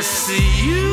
just you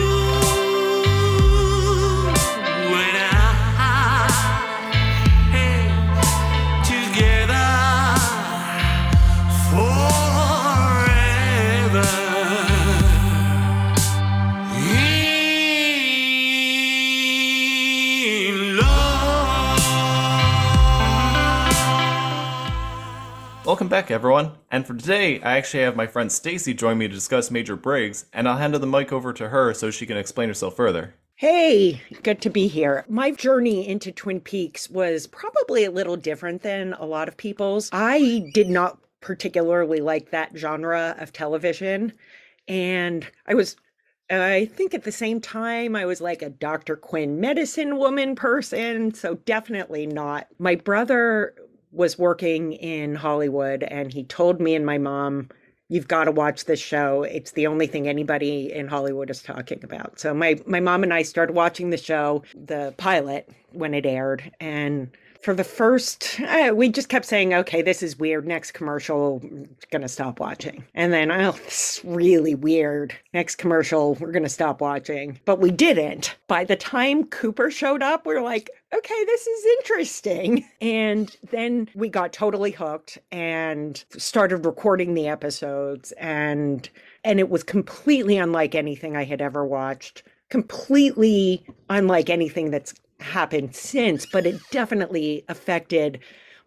Welcome back, everyone. And for today, I actually have my friend Stacey join me to discuss Major Briggs, and I'll hand the mic over to her so she can explain herself further. Hey, good to be here. My journey into Twin Peaks was probably a little different than a lot of people's. I did not particularly like that genre of television. And I was, I think at the same time, I was like a Dr. Quinn medicine woman person. So definitely not. My brother was working in Hollywood and he told me and my mom, you've got to watch this show. It's the only thing anybody in Hollywood is talking about. So my my mom and I started watching the show, the pilot when it aired, and for the first uh, we just kept saying okay this is weird. Next commercial gonna stop watching. And then oh this is really weird. Next commercial we're gonna stop watching. But we didn't. By the time cooper showed up we are like okay this is interesting. And then we got totally hooked and started recording the episodes and and it was completely unlike anything i had ever watched. Completely unlike anything that's happened since, but it definitely affected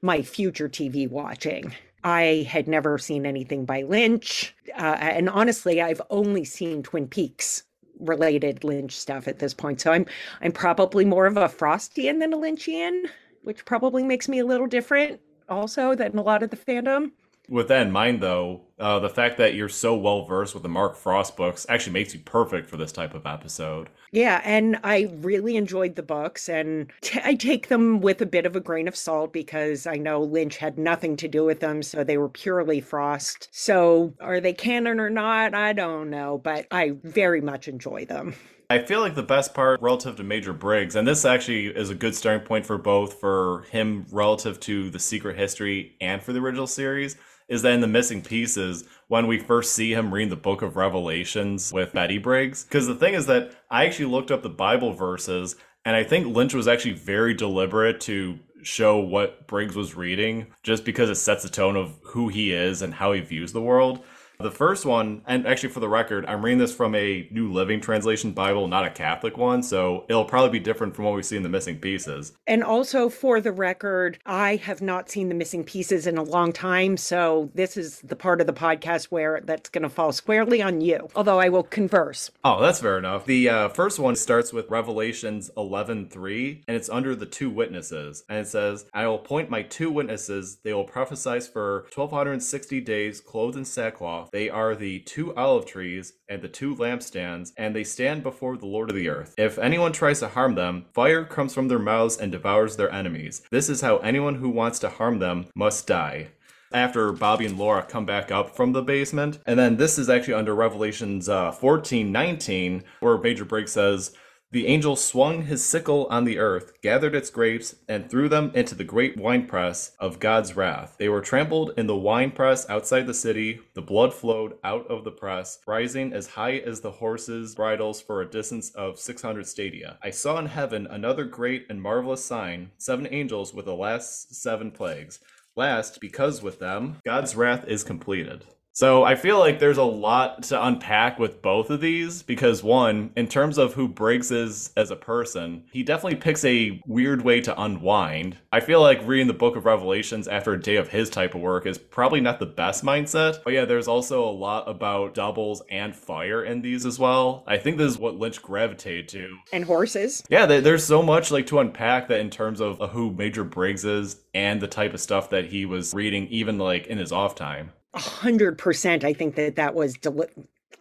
my future TV watching. I had never seen anything by Lynch. Uh, and honestly, I've only seen Twin Peaks related Lynch stuff at this point. So I'm I'm probably more of a Frostian than a Lynchian, which probably makes me a little different also than a lot of the fandom. With that in mind, though, uh, the fact that you're so well versed with the Mark Frost books actually makes you perfect for this type of episode. Yeah, and I really enjoyed the books, and t- I take them with a bit of a grain of salt because I know Lynch had nothing to do with them, so they were purely Frost. So are they canon or not? I don't know, but I very much enjoy them. I feel like the best part relative to Major Briggs, and this actually is a good starting point for both for him relative to the Secret History and for the original series, is that in the missing pieces, when we first see him reading the book of Revelations with Betty Briggs. Because the thing is that I actually looked up the Bible verses, and I think Lynch was actually very deliberate to show what Briggs was reading, just because it sets the tone of who he is and how he views the world. The first one, and actually for the record, I'm reading this from a New Living Translation Bible, not a Catholic one, so it'll probably be different from what we see in the missing pieces. And also for the record, I have not seen the missing pieces in a long time, so this is the part of the podcast where that's going to fall squarely on you. Although I will converse. Oh, that's fair enough. The uh, first one starts with Revelations 11:3, and it's under the two witnesses, and it says, "I will appoint my two witnesses; they will prophesy for 1260 days, clothed in sackcloth." They are the two olive trees and the two lampstands, and they stand before the Lord of the earth. If anyone tries to harm them, fire comes from their mouths and devours their enemies. This is how anyone who wants to harm them must die after Bobby and Laura come back up from the basement. And then this is actually under Revelations uh, 14 19, where Major Briggs says, The angel swung his sickle on the earth, gathered its grapes, and threw them into the great winepress of God's wrath. They were trampled in the winepress outside the city. The blood flowed out of the press, rising as high as the horses' bridles for a distance of 600 stadia. I saw in heaven another great and marvelous sign seven angels with the last seven plagues. Last, because with them, God's wrath is completed. So I feel like there's a lot to unpack with both of these because one, in terms of who Briggs is as a person, he definitely picks a weird way to unwind. I feel like reading the book of Revelations after a day of his type of work is probably not the best mindset. But yeah, there's also a lot about doubles and fire in these as well. I think this is what Lynch gravitated to. And horses. Yeah, there's so much like to unpack that in terms of who Major Briggs is and the type of stuff that he was reading even like in his off time. A hundred percent. I think that that was deli-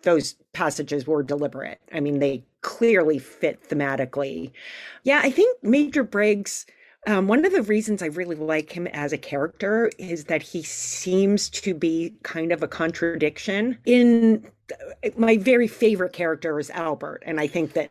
those passages were deliberate. I mean, they clearly fit thematically. Yeah, I think Major Briggs. Um, one of the reasons I really like him as a character is that he seems to be kind of a contradiction. In my very favorite character is Albert, and I think that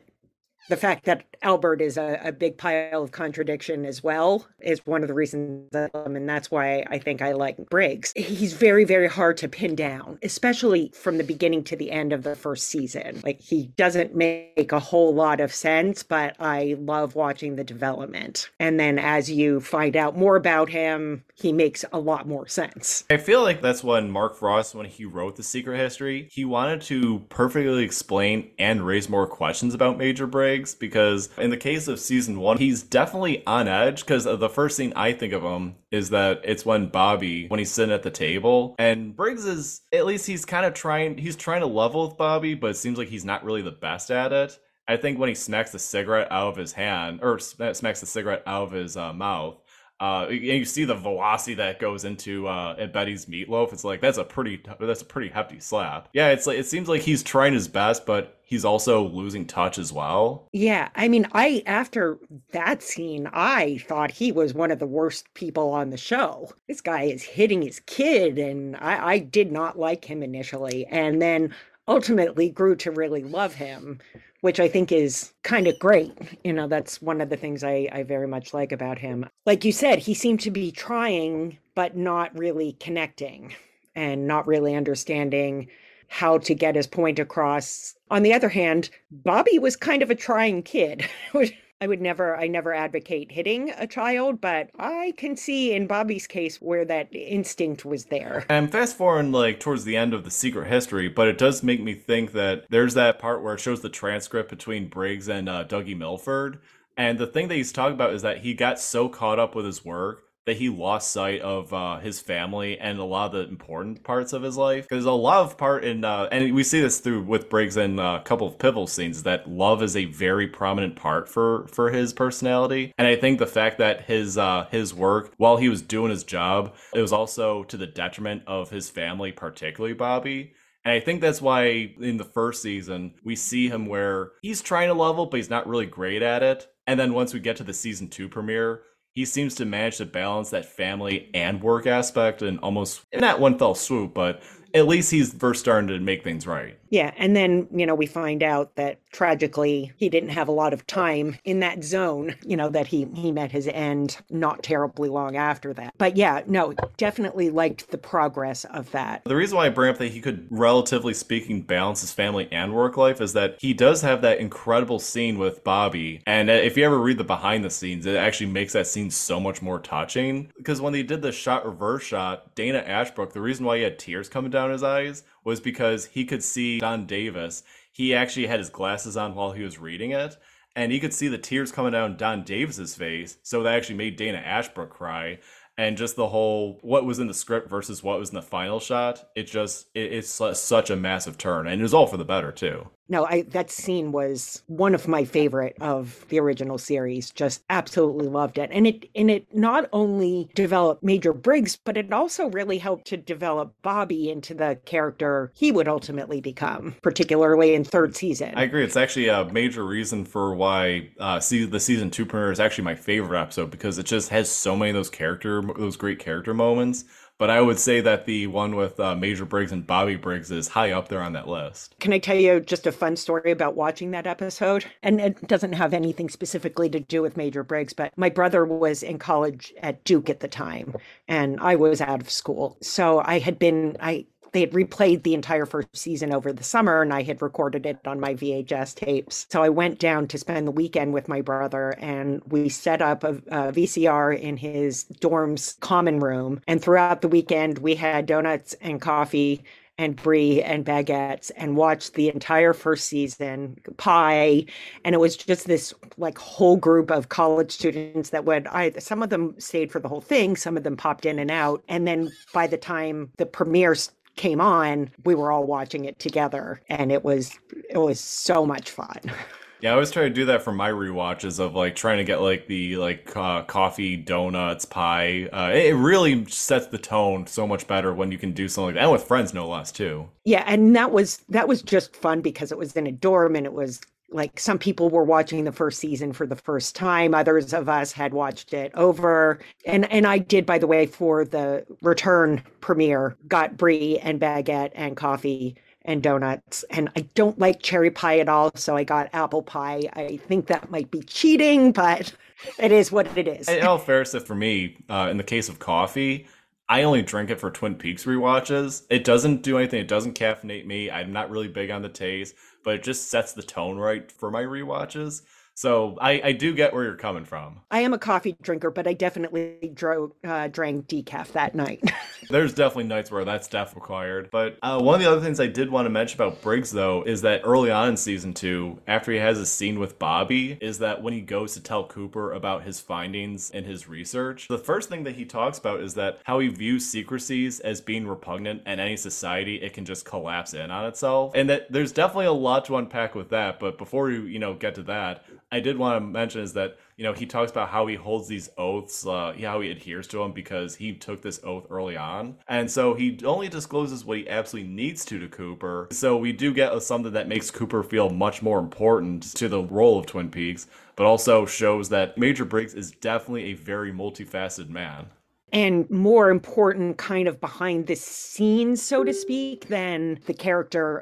the fact that Albert is a, a big pile of contradiction as well is one of the reasons that, um, and that's why I think I like Briggs. He's very, very hard to pin down, especially from the beginning to the end of the first season. Like he doesn't make a whole lot of sense, but I love watching the development. And then as you find out more about him, he makes a lot more sense. I feel like that's when Mark Frost, when he wrote The Secret History, he wanted to perfectly explain and raise more questions about Major Briggs because in the case of season one, he's definitely on edge because the first thing I think of him is that it's when Bobby, when he's sitting at the table, and Briggs is, at least he's kind of trying, he's trying to level with Bobby, but it seems like he's not really the best at it. I think when he smacks the cigarette out of his hand, or smacks the cigarette out of his uh, mouth, uh, and you see the velocity that goes into uh, Betty's meatloaf. It's like that's a pretty that's a pretty hefty slap. Yeah, it's like it seems like he's trying his best, but he's also losing touch as well. Yeah, I mean, I after that scene, I thought he was one of the worst people on the show. This guy is hitting his kid, and I, I did not like him initially, and then ultimately grew to really love him which I think is kind of great. You know, that's one of the things I, I very much like about him. Like you said, he seemed to be trying, but not really connecting and not really understanding how to get his point across. On the other hand, Bobby was kind of a trying kid, I would never, I never advocate hitting a child, but I can see in Bobby's case where that instinct was there. I'm fast forwarding like towards the end of the secret history, but it does make me think that there's that part where it shows the transcript between Briggs and uh, Dougie Milford. And the thing that he's talking about is that he got so caught up with his work that he lost sight of uh, his family and a lot of the important parts of his life. Because a lot of part in, uh, and we see this through with Briggs and a couple of pivotal scenes, that love is a very prominent part for for his personality. And I think the fact that his uh, his work, while he was doing his job, it was also to the detriment of his family, particularly Bobby. And I think that's why in the first season, we see him where he's trying to level, but he's not really great at it. And then once we get to the season two premiere, he seems to manage to balance that family and work aspect and almost not one fell swoop, but at least he's first starting to make things right. Yeah. And then, you know, we find out that tragically he didn't have a lot of time in that zone, you know, that he he met his end not terribly long after that. But yeah, no, definitely liked the progress of that. The reason why I bring up that he could relatively speaking balance his family and work life is that he does have that incredible scene with Bobby. And uh, if you ever read the behind the scenes, it actually makes that scene so much more touching because when they did the shot reverse shot, Dana Ashbrook, the reason why he had tears coming down his eyes was because he could see Don Davis. He actually had his glasses on while he was reading it, and he could see the tears coming down Don Davis's face. So that actually made Dana Ashbrook cry. And just the whole what was in the script versus what was in the final shot, it just it, it's such a massive turn, and it was all for the better too no, I that scene was one of my favorite of the original series. Just absolutely loved it. And it and it not only developed Major Briggs, but it also really helped to develop Bobby into the character he would ultimately become, particularly in third season. I agree. It's actually a major reason for why uh, the season two premiere is actually my favorite episode because it just has so many of those character those great character moments but I would say that the one with uh, Major Briggs and Bobby Briggs is high up there on that list. Can I tell you just a fun story about watching that episode? And it doesn't have anything specifically to do with Major Briggs, but my brother was in college at Duke at the time, and I was out of school. So I had been, I they had replayed the entire first season over the summer and I had recorded it on my VHS tapes. So I went down to spend the weekend with my brother and we set up a, a, VCR in his dorm's common room. And throughout the weekend, we had donuts and coffee and brie and baguettes and watched the entire first season pie and it was just this like whole group of college students that would i some of them stayed for the whole thing some of them popped in and out and then by the time the premiere came on, we were all watching it together, and it was it was so much fun. Yeah, I always try to do that for my re-watches of like trying to get like the like uh, coffee, donuts, pie. Uh, it really sets the tone so much better when you can do something like that, and with friends no less too. Yeah, and that was that was just fun because it was in a dorm and it was like some people were watching the first season for the first time others of us had watched it over and and i did by the way for the return premiere got brie and baguette and coffee and donuts. And I don't like cherry pie at all, so I got apple pie. I think that might be cheating, but it is what it is. In all fairness, for me, uh, in the case of coffee, I only drink it for Twin Peaks rewatches. It doesn't do anything. It doesn't caffeinate me. I'm not really big on the taste, but it just sets the tone right for my rewatches. So I, I do get where you're coming from. I am a coffee drinker, but I definitely dro- uh, drank decaf that night. There's definitely nights where that's def required. But uh, one of the other things I did want to mention about Briggs, though, is that early on in season two, after he has a scene with Bobby, is that when he goes to tell Cooper about his findings and his research, the first thing that he talks about is that how he views secrecies as being repugnant and any society, it can just collapse in on itself. And that there's definitely a lot to unpack with that. But before you, you know, get to that, I did want to mention is that you know he talks about how he holds these oaths, uh, how he adheres to them because he took this oath early on, and so he only discloses what he absolutely needs to to Cooper. So we do get something that makes Cooper feel much more important to the role of Twin Peaks, but also shows that Major Briggs is definitely a very multifaceted man and more important kind of behind the scenes so to speak than the character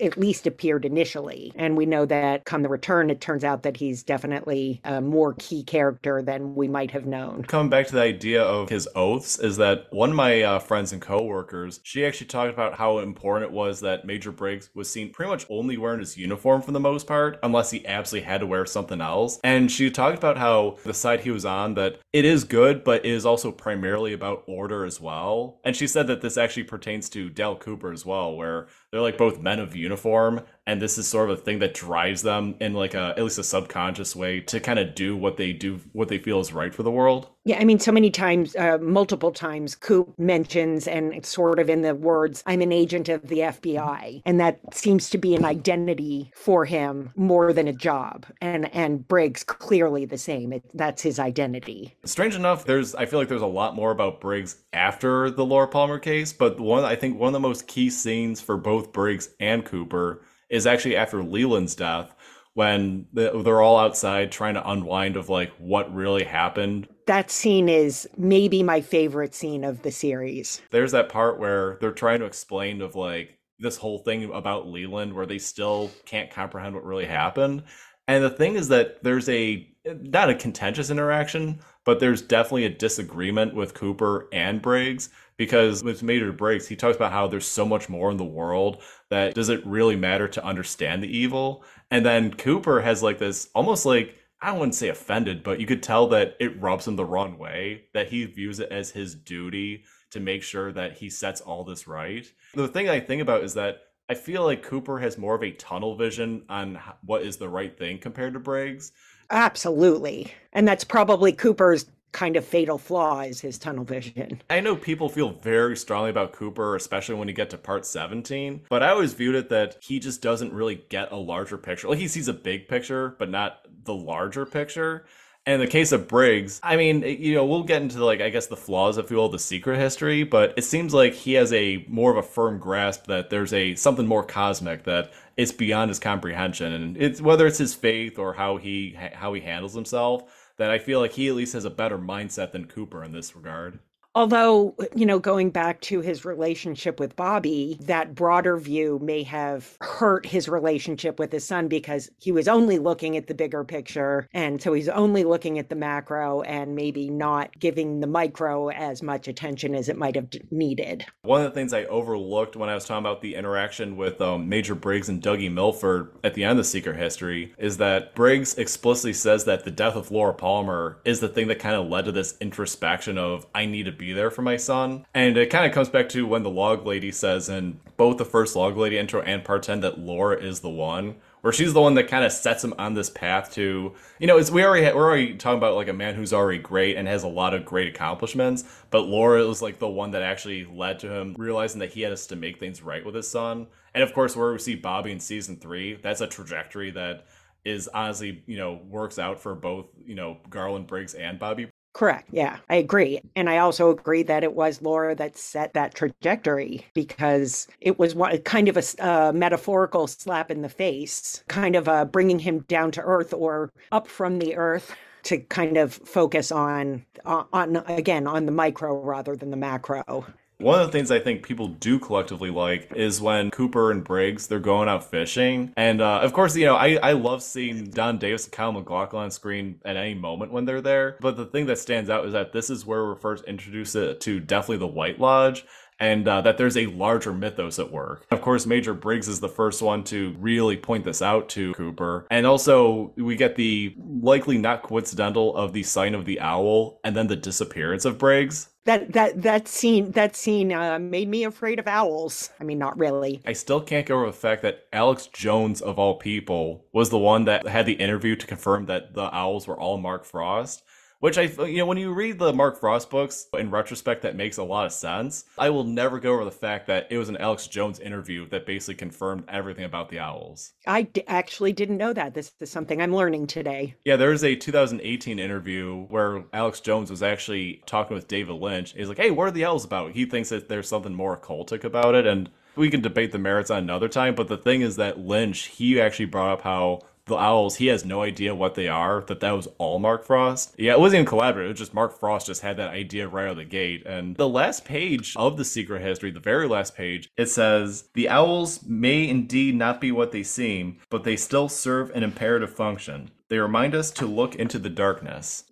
at least appeared initially. And we know that come the return it turns out that he's definitely a more key character than we might have known. Coming back to the idea of his oaths is that one of my uh, friends and coworkers she actually talked about how important it was that major briggs was seen pretty much only wearing his uniform for the most part unless he absolutely had to wear something else. And she talked about how the side he was on that it is good but it is also primarily primarily about order as well. And she said that this actually pertains to Dale Cooper as well, where they're like both men of uniform and this is sort of a thing that drives them in like a at least a subconscious way to kind of do what they do what they feel is right for the world. Yeah i mean so many times uh, multiple times coop mentions and it's sort of in the words i'm an agent of the fbi and that seems to be an identity for him more than a job and and briggs clearly the same. It, that's his identity. Strange enough there's i feel like there's a lot more about briggs after the laura palmer case but one i think one of the most key scenes for both briggs and cooper is actually after Leland's death when they're all outside trying to unwind of like what really happened. That scene is maybe my favorite scene of the series. There's that part where they're trying to explain of like this whole thing about Leland where they still can't comprehend what really happened. And the thing is that there's a not a contentious interaction, but there's definitely a disagreement with Cooper and Briggs because with Major Briggs, he talks about how there's so much more in the world that does it really matter to understand the evil? And then Cooper has like this almost like I wouldn't say offended, but you could tell that it rubs him the wrong way, that he views it as his duty to make sure that he sets all this right. The thing I think about is that I feel like Cooper has more of a tunnel vision on what is the right thing compared to Briggs. Absolutely. And that's probably Cooper's kind of fatal flaw is his tunnel vision. I know people feel very strongly about Cooper, especially when you get to part 17, but I always viewed it that he just doesn't really get a larger picture. Like he sees a big picture, but not the larger picture. And in the case of Briggs, I mean, you know, we'll get into like I guess the flaws, if you the secret history, but it seems like he has a more of a firm grasp that there's a something more cosmic that it's beyond his comprehension, and it's whether it's his faith or how he how he handles himself that I feel like he at least has a better mindset than Cooper in this regard. Although, you know, going back to his relationship with Bobby, that broader view may have hurt his relationship with his son because he was only looking at the bigger picture. And so he's only looking at the macro and maybe not giving the micro as much attention as it might have needed. One of the things I overlooked when I was talking about the interaction with um, Major Briggs and Dougie Milford at the end of Secret History is that Briggs explicitly says that the death of Laura Palmer is the thing that kind of led to this introspection of, I need to be there for my son. And it kind of comes back to when the log lady says in both the first log lady intro and part 10 that Laura is the one where she's the one that kind of sets him on this path to you know it's we already we're already talking about like a man who's already great and has a lot of great accomplishments but laura was like the one that actually led to him realizing that he has to make things right with his son and of course where we see bobby in season three that's a trajectory that is honestly you know works out for both you know garland briggs and bobby Correct. Yeah, I agree. And I also agree that it was Laura that set that trajectory because it was one, kind of a metaphorical slap in the face, kind of uh, bringing him down to earth or up from the earth to kind of focus on on again on the micro rather than the macro One of the things I think people do collectively like is when Cooper and Briggs they're going out fishing, and uh, of course, you know I, I love seeing Don Davis and Kyle MacLachlan on screen at any moment when they're there. But the thing that stands out is that this is where we're first introduced to definitely the White Lodge, and uh, that there's a larger mythos at work. Of course, Major Briggs is the first one to really point this out to Cooper. And also, we get the likely not coincidental of the sign of the owl and then the disappearance of Briggs. That that that scene that scene uh, made me afraid of owls. I mean, not really. I still can't get over the fact that Alex Jones, of all people, was the one that had the interview to confirm that the owls were all Mark Frost. Which I, you know, when you read the Mark Frost books, in retrospect, that makes a lot of sense. I will never go over the fact that it was an Alex Jones interview that basically confirmed everything about the Owls. I d- actually didn't know that. This is something I'm learning today. Yeah, there was a 2018 interview where Alex Jones was actually talking with David Lynch. He's like, hey, what are the Owls about? He thinks that there's something more occultic about it. And we can debate the merits on another time. But the thing is that Lynch, he actually brought up how the owls, he has no idea what they are, that that was all Mark Frost. Yeah, it wasn't even collaborative, it was just Mark Frost just had that idea right out of the gate. And the last page of the secret history, the very last page, it says, The owls may indeed not be what they seem, but they still serve an imperative function. They remind us to look into the darkness.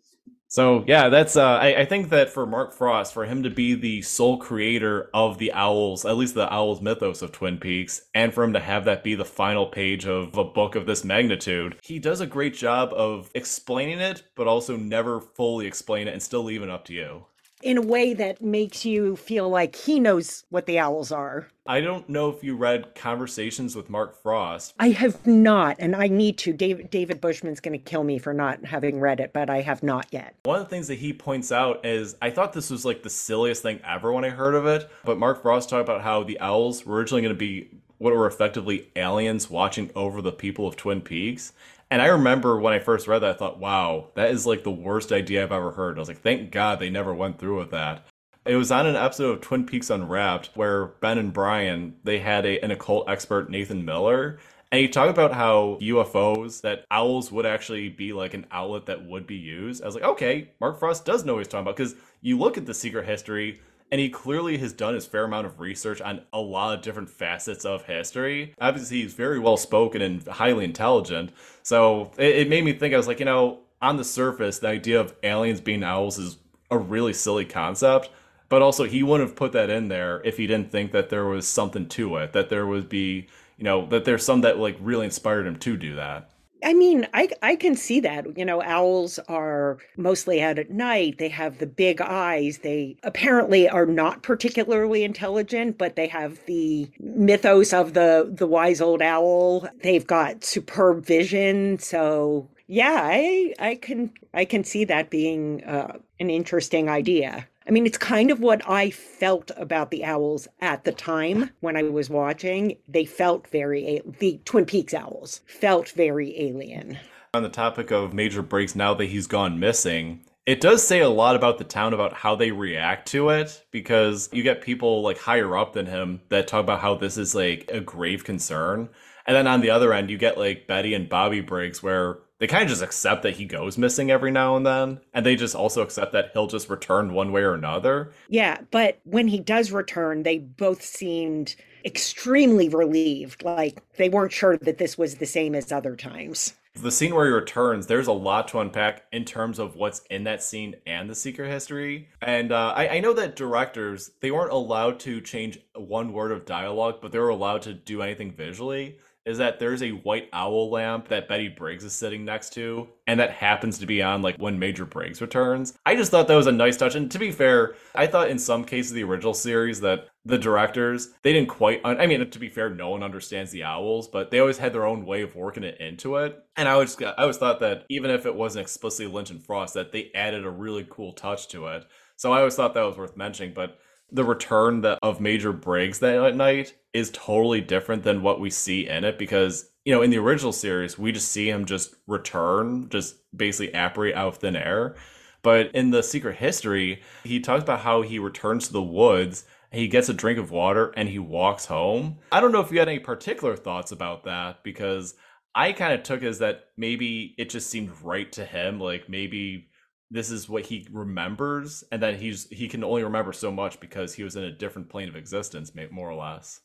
So yeah, that's uh, I, I think that for Mark Frost, for him to be the sole creator of the Owls, at least the Owls mythos of Twin Peaks, and for him to have that be the final page of a book of this magnitude, he does a great job of explaining it, but also never fully explain it and still leaving it up to you in a way that makes you feel like he knows what the owls are. I don't know if you read Conversations with Mark Frost. I have not, and I need to. David David Bushman's going to kill me for not having read it, but I have not yet. One of the things that he points out is I thought this was like the silliest thing ever when I heard of it, but Mark Frost talked about how the owls were originally going to be what were effectively aliens watching over the people of Twin Peaks. And I remember when I first read that, I thought, wow, that is like the worst idea I've ever heard. I was like, thank God they never went through with that. It was on an episode of Twin Peaks Unwrapped where Ben and Brian, they had a, an occult expert, Nathan Miller, and he talked about how UFOs, that owls would actually be like an outlet that would be used. I was like, okay, Mark Frost does know what he's talking about because you look at the secret history, and he clearly has done his fair amount of research on a lot of different facets of history. Obviously, he's very well spoken and highly intelligent. So it, it made me think. I was like, you know, on the surface, the idea of aliens being owls is a really silly concept. But also, he wouldn't have put that in there if he didn't think that there was something to it, that there would be, you know, that there's some that like really inspired him to do that. I mean, I I can see that. You know, owls are mostly out at night. They have the big eyes. They apparently are not particularly intelligent, but they have the mythos of the the wise old owl. They've got superb vision. So yeah, I I can I can see that being uh, an interesting idea. I mean, it's kind of what I felt about the owls at the time when I was watching. They felt very, the Twin Peaks owls felt very alien. On the topic of Major Briggs, now that he's gone missing, it does say a lot about the town about how they react to it because you get people like higher up than him that talk about how this is like a grave concern. And then on the other end, you get like Betty and Bobby Briggs where they kind of just accept that he goes missing every now and then and they just also accept that he'll just return one way or another. Yeah but when he does return they both seemed extremely relieved like they weren't sure that this was the same as other times. The scene where he returns there's a lot to unpack in terms of what's in that scene and the secret history. And uh, I, I know that directors they weren't allowed to change one word of dialogue but they were allowed to do anything visually is that there's a white owl lamp that Betty Briggs is sitting next to, and that happens to be on like when Major Briggs returns. I just thought that was a nice touch. And to be fair, I thought in some cases the original series that the directors they didn't quite un- i mean to be fair no one understands the owls but they always had their own way of working it into it and i always i always thought that even if it wasn't explicitly lynch and frost that they added a really cool touch to it so i always thought that was worth mentioning but the return that of Major Briggs that night is totally different than what we see in it because you know in the original series we just see him just return just basically apparate out of thin air. But in the secret history he talks about how he returns to the woods he gets a drink of water and he walks home. I don't know if you had any particular thoughts about that because i kind of took as that maybe it just seemed right to him like maybe this is what he remembers, and then he's he can only remember so much because he was in a different plane of existence, more or less.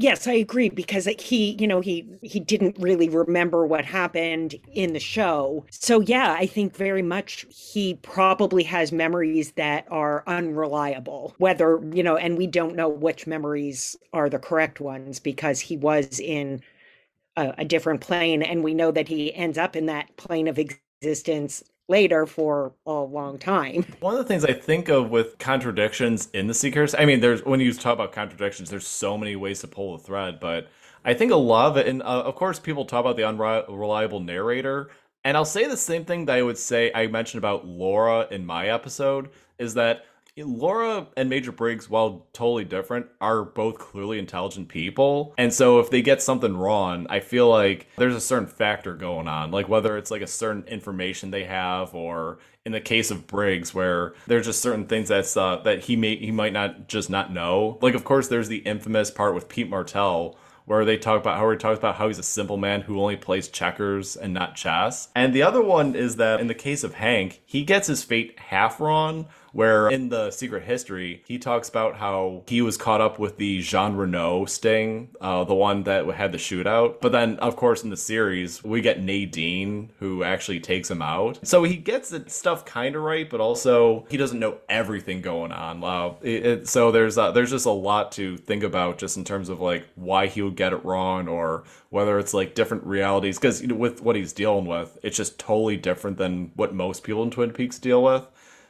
Yes, I agree because he, you know, he he didn't really remember what happened in the show. So yeah, I think very much he probably has memories that are unreliable. Whether, you know, and we don't know which memories are the correct ones because he was in a, a different plane and we know that he ends up in that plane of existence later for a long time. One of the things I think of with contradictions in the Seekers, I mean, there's when you talk about contradictions, there's so many ways to pull the thread, but I think a lot of it, and uh, of course, people talk about the unreliable narrator. And I'll say the same thing that I would say I mentioned about Laura in my episode is that Laura and Major Briggs, while totally different, are both clearly intelligent people. And so if they get something wrong, I feel like there's a certain factor going on. Like whether it's like a certain information they have or in the case of Briggs where there's just certain things that's uh, that he may he might not just not know. Like of course there's the infamous part with Pete Martell where they talk about how he talks about how he's a simple man who only plays checkers and not chess. And the other one is that in the case of Hank, he gets his fate half wrong, where in the secret history he talks about how he was caught up with the Jean Renault sting, uh, the one that had the shootout. But then, of course, in the series we get Nadine who actually takes him out. So he gets the stuff kind of right, but also he doesn't know everything going on. Uh, it, it, so there's uh, there's just a lot to think about just in terms of like why he would get it wrong or whether it's like different realities because you know, with what he's dealing with, it's just totally different than what most people in Twin Peaks deal with.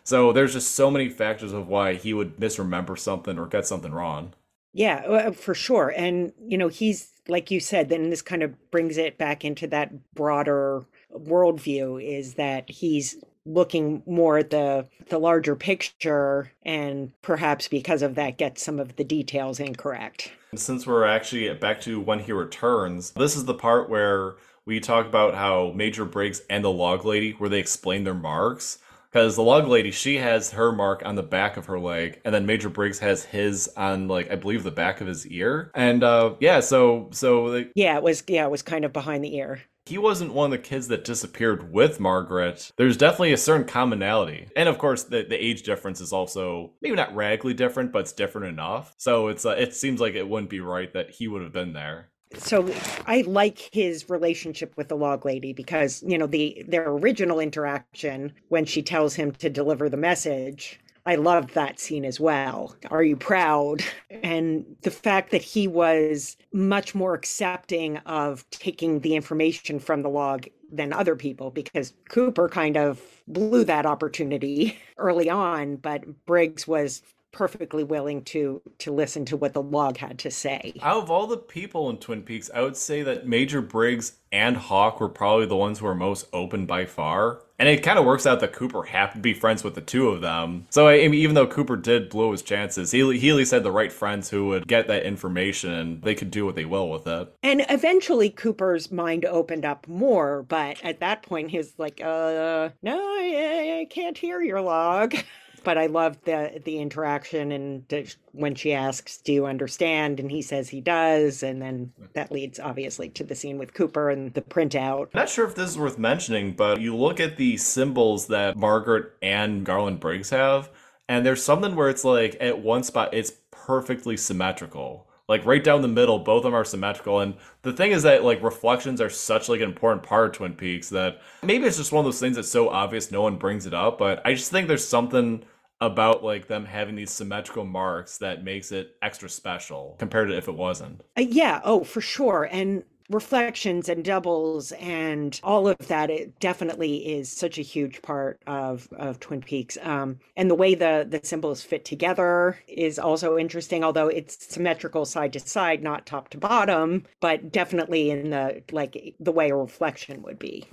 So there's just so many factors of why he would misremember something or get something wrong. Yeah, uh, for sure. And, you know, he's, like you said, then this kind of brings it back into that broader worldview is that he's looking more at the the larger picture and perhaps because of that gets some of the details incorrect. Since we're actually back to when he returns, this is the part where we talk about how Major Briggs and the log lady where they explain their marks because the log lady she has her mark on the back of her leg and then major briggs has his on like i believe the back of his ear and uh yeah so so like, yeah it was yeah it was kind of behind the ear he wasn't one of the kids that disappeared with Margaret. There's definitely a certain commonality. And of course, the, the age difference is also maybe not radically different, but it's different enough. So it's uh, it seems like it wouldn't be right that he would have been there so I like his relationship with the log lady because you know the their original interaction when she tells him to deliver the message. I love that scene as well. Are you proud? And the fact that he was much more accepting of taking the information from the log than other people because Cooper kind of blew that opportunity early on, but Briggs was perfectly willing to to listen to what the log had to say. Out of all the people in Twin Peaks, I would say that Major Briggs and Hawk were probably the ones who were most open by far. And it kind of works out that Cooper happened to be friends with the two of them. So I mean, even though Cooper did blow his chances, he, he at least had the right friends who would get that information and they could do what they will with it. And eventually Cooper's mind opened up more, but at that point he's like, uh, no, I, I can't hear your log. but I love the the interaction and when she asks, "Do you understand?" and he says he does, and then that leads obviously to the scene with Cooper and the printout. Not sure if this is worth mentioning, but you look at the symbols that Margaret and Garland Briggs have, and there's something where it's like at one spot it's perfectly symmetrical like right down the middle both of them are symmetrical and the thing is that like reflections are such like an important part of twin peaks that maybe it's just one of those things that's so obvious no one brings it up but i just think there's something about like them having these symmetrical marks that makes it extra special compared to if it wasn't. Uh, yeah, oh, for sure. And reflections and doubles and all of that it definitely is such a huge part of of twin peaks. Um and the way the the symbols fit together is also interesting although it's symmetrical side to side not top to bottom but definitely in the like the way a reflection would be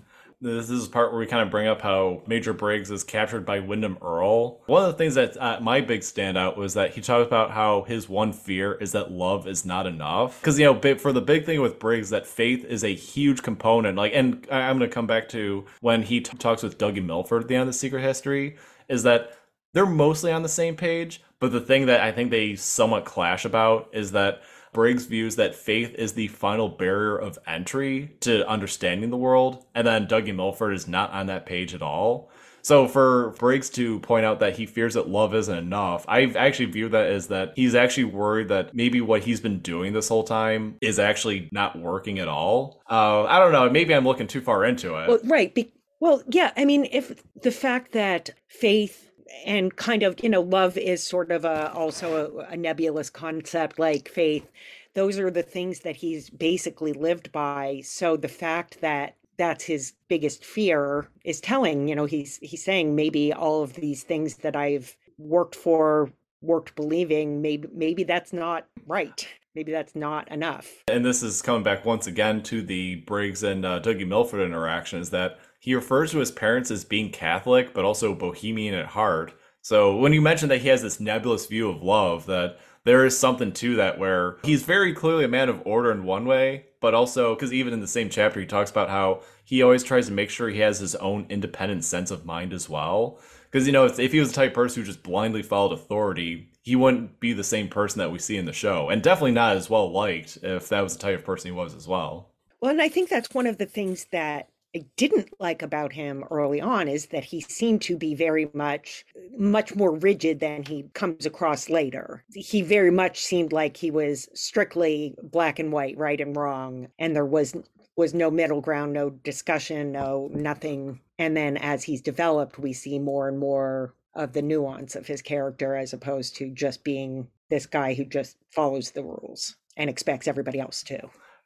this is part where we kind of bring up how Major Briggs is captured by Windom Earle. One of the things that uh, my big standout was that he talked about how his one fear is that love is not enough. Because you know, for the big thing with Briggs, that faith is a huge component. Like, and I'm going to come back to when he t- talks with Dougie Milford at the end of the Secret History, is that they're mostly on the same page. But the thing that I think they somewhat clash about is that Briggs views that faith is the final barrier of entry to understanding the world, and then Dougie Milford is not on that page at all. So for Briggs to point out that he fears that love isn't enough, I've actually view that as that he's actually worried that maybe what he's been doing this whole time is actually not working at all. Uh, I don't know. Maybe I'm looking too far into it. Well, right. Be- well, yeah. I mean, if the fact that faith and kind of you know love is sort of a also a, a nebulous concept like faith. Those are the things that he's basically lived by. So the fact that that's his biggest fear is telling you know he's he's saying maybe all of these things that i've worked for worked believing maybe maybe that's not right maybe that's not enough and this is coming back once again to the briggs and uh, dougie milford interaction is that he refers to his parents as being catholic but also bohemian at heart so when you mentioned that he has this nebulous view of love that there is something to that where he's very clearly a man of order in one way, but also because even in the same chapter he talks about how he always tries to make sure he has his own independent sense of mind as well. Because you know, if, if he was the type person who just blindly followed authority, he wouldn't be the same person that we see in the show, and definitely not as well liked if that was the type of person he was as well. Well, and I think that's one of the things that I didn't like about him early on is that he seemed to be very much much more rigid than he comes across later. He very much seemed like he was strictly black and white, right and wrong, and there was was no middle ground, no discussion, no nothing. And then as he's developed, we see more and more of the nuance of his character as opposed to just being this guy who just follows the rules and expects everybody else to.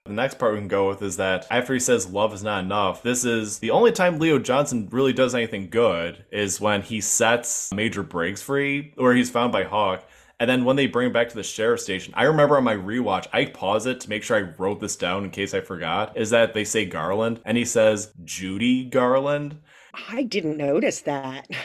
The next part we can go with is that after he says love is not enough, this is the only time Leo Johnson really does anything good is when he sets Major Briggs free, or he's found by Hawk. And then when they bring him back to the sheriff station, I remember on my rewatch, I pause it to make sure I wrote this down in case I forgot, is that they say Garland and he says Judy Garland. I didn't notice that.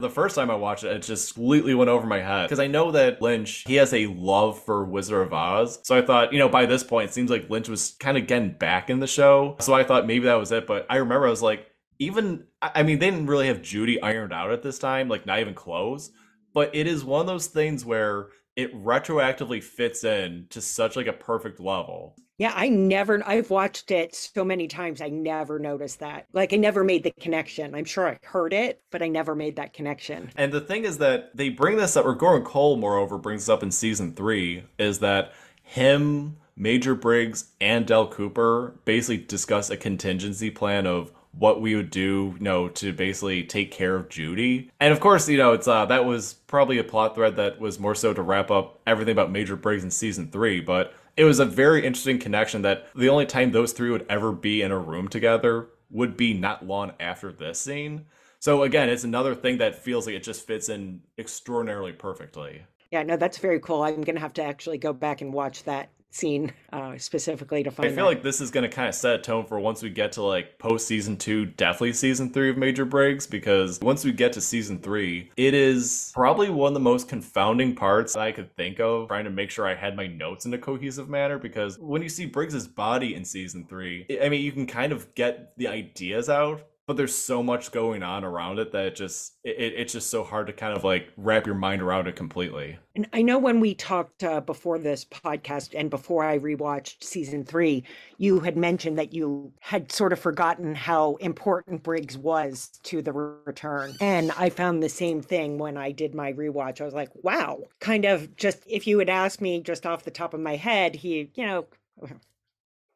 The first time I watched it, it just completely went over my head. Because I know that Lynch, he has a love for Wizard of Oz. So I thought, you know, by this point, it seems like Lynch was kind of getting back in the show. So I thought maybe that was it. But I remember I was like, even, I mean, they didn't really have Judy ironed out at this time, like not even close. But it is one of those things where it retroactively fits in to such like a perfect level. Yeah, I never, I've watched it so many times. I never noticed that. Like, I never made the connection. I'm sure I heard it, but I never made that connection. And the thing is that they bring this up, or Gordon Cole, moreover, brings this up in season three, is that him, Major Briggs, and Dale Cooper basically discuss a contingency plan of what we would do, you know, to basically take care of Judy. And of course, you know, it's uh that was probably a plot thread that was more so to wrap up everything about Major Briggs in season three, but it was a very interesting connection that the only time those three would ever be in a room together would be not long after this scene. So again, it's another thing that feels like it just fits in extraordinarily perfectly. Yeah, no, that's very cool. I'm going to have to actually go back and watch that scene uh, specifically to find. I feel that. like this is going to kind of set a tone for once we get to like post season two, definitely season three of Major Briggs, because once we get to season three, it is probably one of the most confounding parts I could think of, trying to make sure I had my notes in a cohesive manner. Because when you see Briggs's body in season three, I mean, you can kind of get the ideas out, but there's so much going on around it that it just it, it's just so hard to kind of like wrap your mind around it completely And I know when we talked uh, before this podcast and before I rewatched season three, you had mentioned that you had sort of forgotten how important Briggs was to the return. And I found the same thing when I did my rewatch. I was like, wow, kind of just if you had asked me just off the top of my head, he, you know,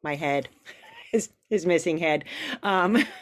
my head, his, his missing head. Um,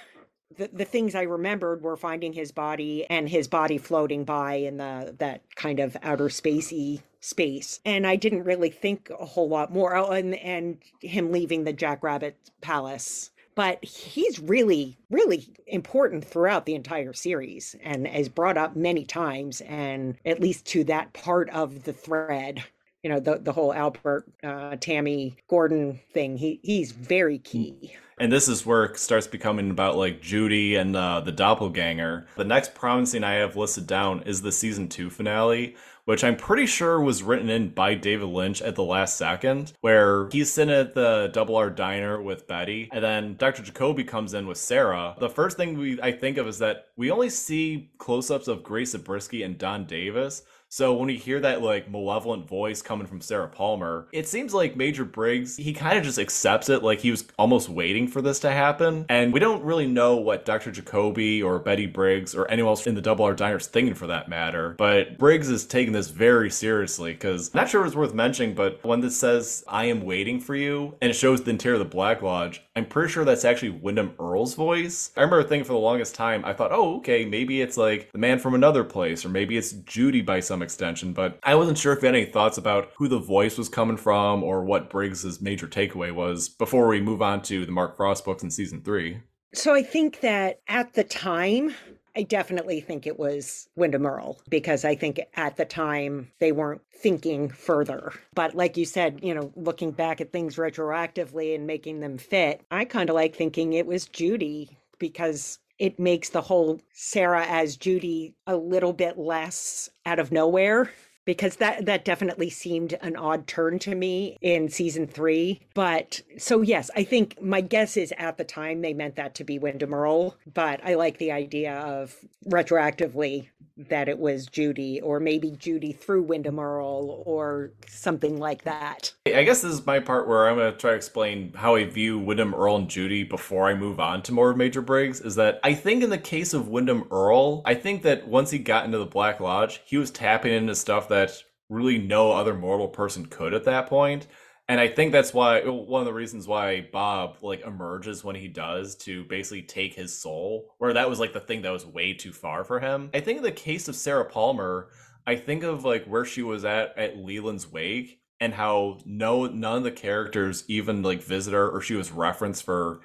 the, the things I remembered were finding his body and his body floating by in the that kind of outer spacey space. And I didn't really think a whole lot more. Oh, and and him leaving the Jackrabbit Palace. But he's really, really important throughout the entire series and is brought up many times, and at least to that part of the thread you know the the whole Albert, uh, Tammy, Gordon thing. He he's very key. and this is where it starts becoming about like Judy and uh, the doppelganger. The next promising I have listed down is the season two finale, which I'm pretty sure was written in by David Lynch at the last second, where he's sitting at the Double R diner with Betty, and then Dr. Jacoby comes in with Sarah. The first thing we I think of is that we only see close-ups of Grace Zabriskie and Don Davis. So when we hear that like malevolent voice coming from Sarah Palmer, it seems like Major Briggs, he kind of just accepts it like he was almost waiting for this to happen. And we don't really know what Dr. Jacoby or Betty Briggs or anyone else in the Double R Diner is thinking for that matter. But Briggs is taking this very seriously because I'm not sure if it's worth mentioning, but when this says, I am waiting for you, and it shows the interior of the Black Lodge, I'm pretty sure that's actually Wyndham Earl's voice. I remember thinking for the longest time, I thought, oh, okay, maybe it's like the man from another place, or maybe it's Judy by some extension, but I wasn't sure if you had any thoughts about who the voice was coming from or what Briggs's major takeaway was before we move on to the Mark Frost books in season three. So I think that at the time, I definitely think it was Windom Earle because I think at the time they weren't thinking further. But like you said, you know, looking back at things retroactively and making them fit, I kind of like thinking it was Judy because it makes the whole Sarah as Judy a little bit less out of nowhere because that that definitely seemed an odd turn to me in season three. But so yes, I think my guess is at the time they meant that to be Windom Earle, but I like the idea of retroactively that it was Judy, or maybe Judy through Windom Earle, or something like that. I guess this is my part where I'm going to try to explain how I view Windom Earle and Judy before I move on to more of Major Briggs. Is that I think in the case of Windom Earle, I think that once he got into the Black Lodge, he was tapping into stuff that really no other mortal person could at that point and I think that's why one of the reasons why Bob like emerges when he does to basically take his soul, where that was like the thing that was way too far for him. I think in the case of Sarah Palmer, I think of like where she was at at Leland's wake and how no none of the characters even like visit her or she was referenced for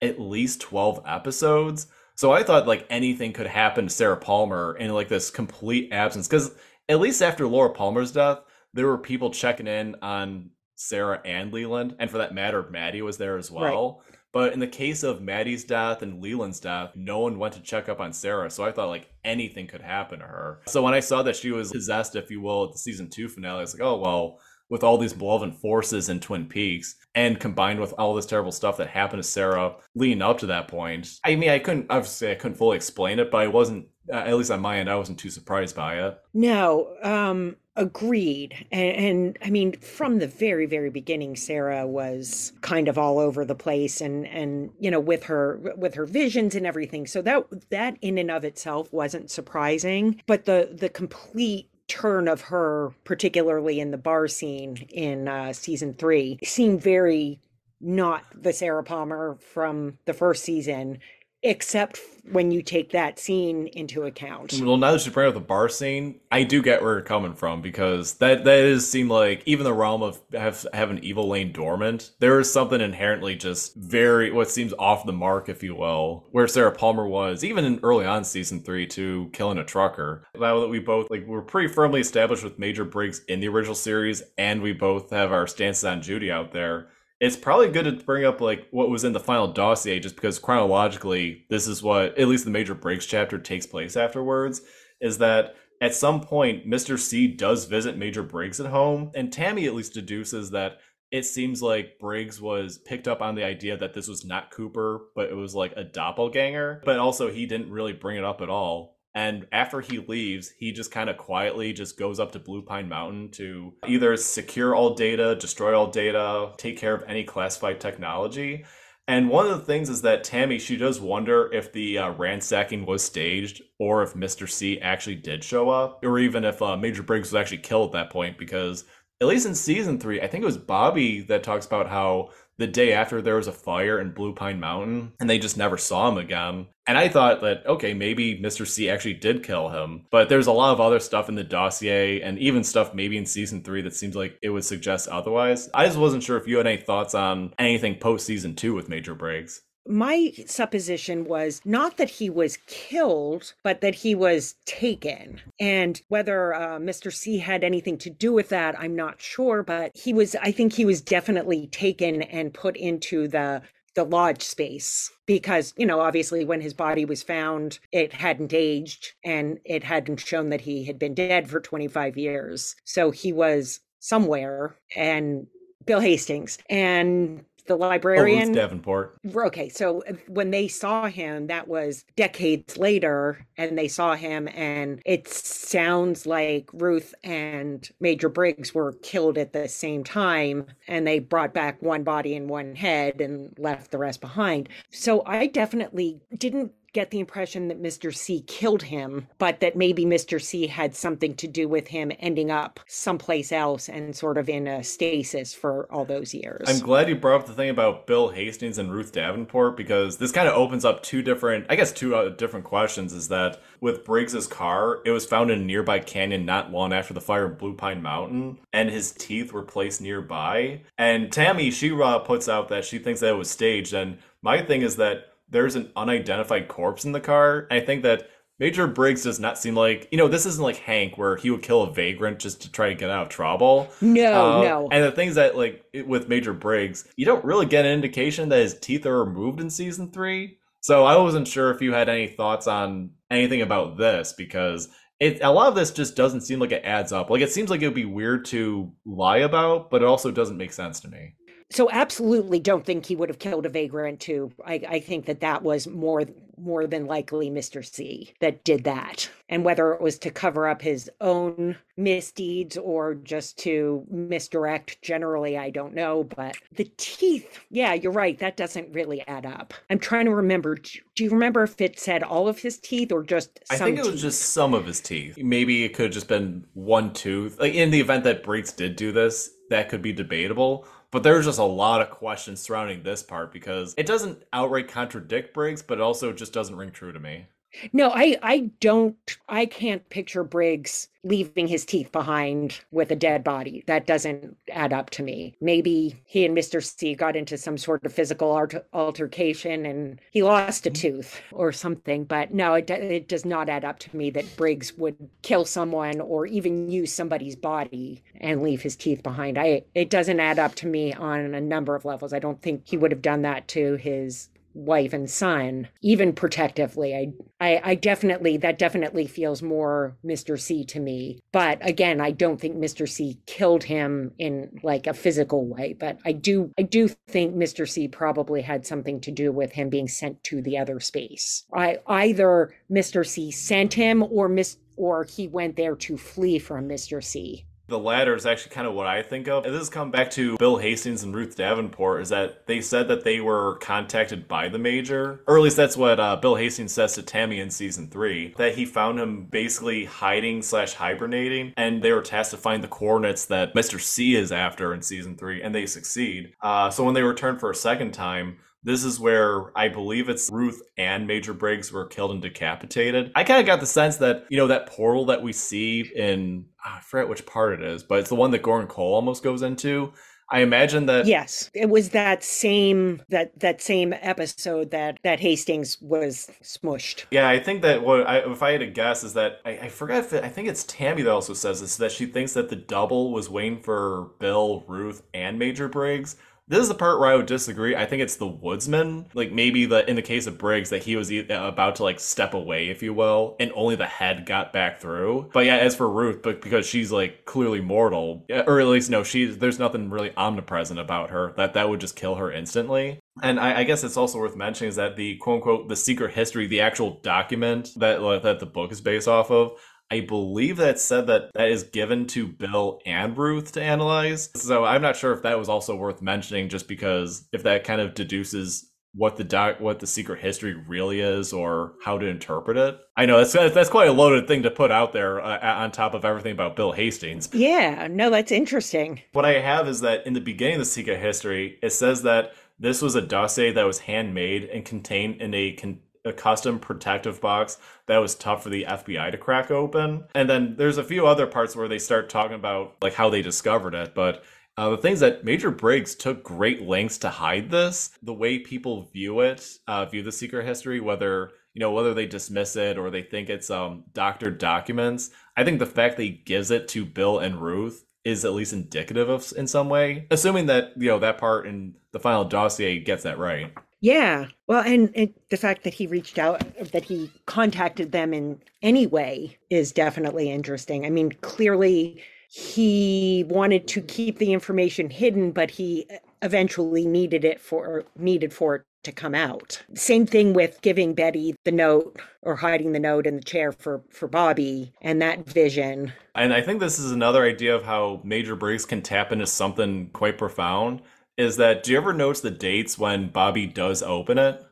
at least 12 episodes. So I thought like anything could happen to Sarah Palmer in like this complete absence cuz at least after Laura Palmer's death, there were people checking in on Sarah and Leland, and for that matter, Maddie was there as well. Right. But in the case of Maddie's death and Leland's death, no one went to check up on Sarah. So I thought like anything could happen to her. So when I saw that she was possessed, if you will, at the season two finale, I was like, oh, well, with all these malevolent forces in Twin Peaks and combined with all this terrible stuff that happened to Sarah leading up to that point. I mean, I couldn't obviously I couldn't fully explain it, but I wasn't uh, at least on my end, I wasn't too surprised by it. No, um, agreed. And, and, I mean, from the very, very beginning, Sarah was kind of all over the place, and and you know, with her with her visions and everything. So that that in and of itself wasn't surprising, but the the complete turn of her, particularly in the bar scene in uh, season three, seemed very not the Sarah Palmer from the first season except when you take that scene into account. Well, now that you bring up the bar scene, I do get where you're coming from because that that does seem like even the realm of have have an evil lane dormant. There is something inherently just very what seems off the mark, if you will, where Sarah Palmer was even in early on season three to killing a trucker. Now that we both like we're pretty firmly established with Major Briggs in the original series, and we both have our stances on Judy out there it's probably good to bring up like what was in the final dossier just because chronologically this is what at least the major Briggs chapter takes place afterwards is that at some point mr c does visit major briggs at home and tammy at least deduces that it seems like briggs was picked up on the idea that this was not cooper but it was like a doppelganger but also he didn't really bring it up at all and after he leaves, he just kind of quietly just goes up to Blue Pine Mountain to either secure all data, destroy all data, take care of any classified technology. And one of the things is that Tammy, she does wonder if the uh, ransacking was staged or if Mr. C actually did show up, or even if uh, Major Briggs was actually killed at that point, because at least in season three, I think it was Bobby that talks about how the day after there was a fire in Blue Pine Mountain and they just never saw him again. And I thought that, okay, maybe Mr. C actually did kill him. But there's a lot of other stuff in the dossier and even stuff maybe in season three that seems like it would suggest otherwise. I just wasn't sure if you had any thoughts on anything post season two with Major Briggs my supposition was not that he was killed, but that he was taken. And whether uh, Mr. C had anything to do with that, I'm not sure. But he was, I think he was definitely taken and put into the the lodge space because you know obviously when his body was found it hadn't aged and it hadn't shown that he had been dead for 25 years so he was somewhere and bill hastings and the librarian. Oh, Ruth. Davenport. Okay, so uh, when they saw him, that was decades later, and they saw him, and it sounds like Ruth and Major Briggs were killed at the same time, and they brought back one body and one head and left the rest behind. So I definitely didn't get the impression that Mr. C killed him, but that maybe Mr. C had something to do with him ending up someplace else and sort of in a stasis for all those years. I'm glad you brought up the thing about Bill Hastings and Ruth Davenport because this kind of opens up two different, I guess, two uh, different questions. Is that with Briggs's car, it was found in a nearby canyon not long after the fire in Blue Pine Mountain, and his teeth were placed nearby. And Tammy, she uh, puts out that she thinks that it was staged. And my thing is that there's an unidentified corpse in the car. I think that Major Briggs does not seem like you know this isn't like Hank where he would kill a vagrant just to try to get out of trouble. no, Uh, no. And the things that like it- with Major Briggs, you don't really get an indication that his teeth are removed in season three. So I wasn't sure if you had any thoughts on anything about this because it a lot of this just doesn't seem like it adds up. Like it seems like it would be weird to lie about, but it also doesn't make sense to me. So absolutely don't think he would have killed a vagrant too. I, I think that that was more more than likely Mr. C that did that. And whether it was to cover up his own misdeeds or just to misdirect generally, I don't know. But the teeth, yeah, you're right. That doesn't really add up. I'm trying to remember. Do you remember if it said all of his teeth or just I think it was teeth? just some of his teeth. Maybe it could have just been one tooth. Like in the event that Briggs did do this, that could be debatable. But there's just a lot of questions surrounding this part because it doesn't outright contradict Briggs, but it also just doesn't ring true to me. No, I I don't I can't picture Briggs leaving his teeth behind with a dead body. That doesn't add up to me. Maybe he and Mr. C got into some sort of physical alter- altercation and he lost a mm-hmm. tooth or something, but no, it, it does not add up to me that Briggs would kill someone or even use somebody's body and leave his teeth behind. I it doesn't add up to me on a number of levels. I don't think he would have done that to his wife and son, even protectively. I, I, I definitely, that definitely feels more Mr. C to me. But again, I don't think Mr. C killed him in like a physical way. But I do, I do think Mr. C probably had something to do with him being sent to the other space. I either Mr. C sent him or Miss, or he went there to flee from Mr. C. The latter is actually kind of what I think of. And this has come back to Bill Hastings and Ruth Davenport, is that they said that they were contacted by the Major, or at least that's what uh, Bill Hastings says to Tammy in season three, that he found him basically hiding slash hibernating, and they were tasked to find the coordinates that Mr. C is after in season three, and they succeed. Uh, so when they return for a second time, this is where I believe it's Ruth and Major Briggs were killed and decapitated. I kind of got the sense that, you know, that portal that we see in, ah, I forget which part it is, but it's the one that Gordon Cole almost goes into. I imagine that. Yes, it was that same that that same episode that that Hastings was smushed. Yeah, I think that what I, if I had to guess is that I, I forget if it, I think it's Tammy that also says this that she thinks that the double was waiting for Bill, Ruth, and Major Briggs. This is the part where I would disagree. I think it's the woodsman, like maybe the in the case of Briggs that he was about to like step away, if you will, and only the head got back through. But yeah, as for Ruth, but because she's like clearly mortal, or at least no, she's there's nothing really omnipresent about her that that would just kill her instantly. And I, I guess it's also worth mentioning is that the quote unquote the secret history, the actual document that that the book is based off of, I believe that said that that is given to Bill and Ruth to analyze. So I'm not sure if that was also worth mentioning, just because if that kind of deduces what the doc, what the secret history really is, or how to interpret it. I know that's that's quite a loaded thing to put out there uh, on top of everything about Bill Hastings. Yeah, no, that's interesting. What I have is that in the beginning of the secret history, it says that this was a dossier that was handmade and contained in a, con- a custom protective box that was tough for the FBI to crack open. And then there's a few other parts where they start talking about like how they discovered it, but uh, the things that Major Briggs took great lengths to hide this, the way people view it, uh, view the secret history, whether you know whether they dismiss it or they think it's um doctored documents. I think the fact that he gives it to Bill and Ruth is at least indicative of in some way, assuming that you know that part in the final dossier gets that right. Yeah. Well, and, and the fact that he reached out, that he contacted them in any way is definitely interesting. I mean, clearly he wanted to keep the information hidden, but he uh, eventually needed it for needed for it to come out. Same thing with giving Betty the note or hiding the note in the chair for for Bobby and that vision. And I think this is another idea of how Major Briggs can tap into something quite profound. Is that do you ever notice the dates when Bobby does open it?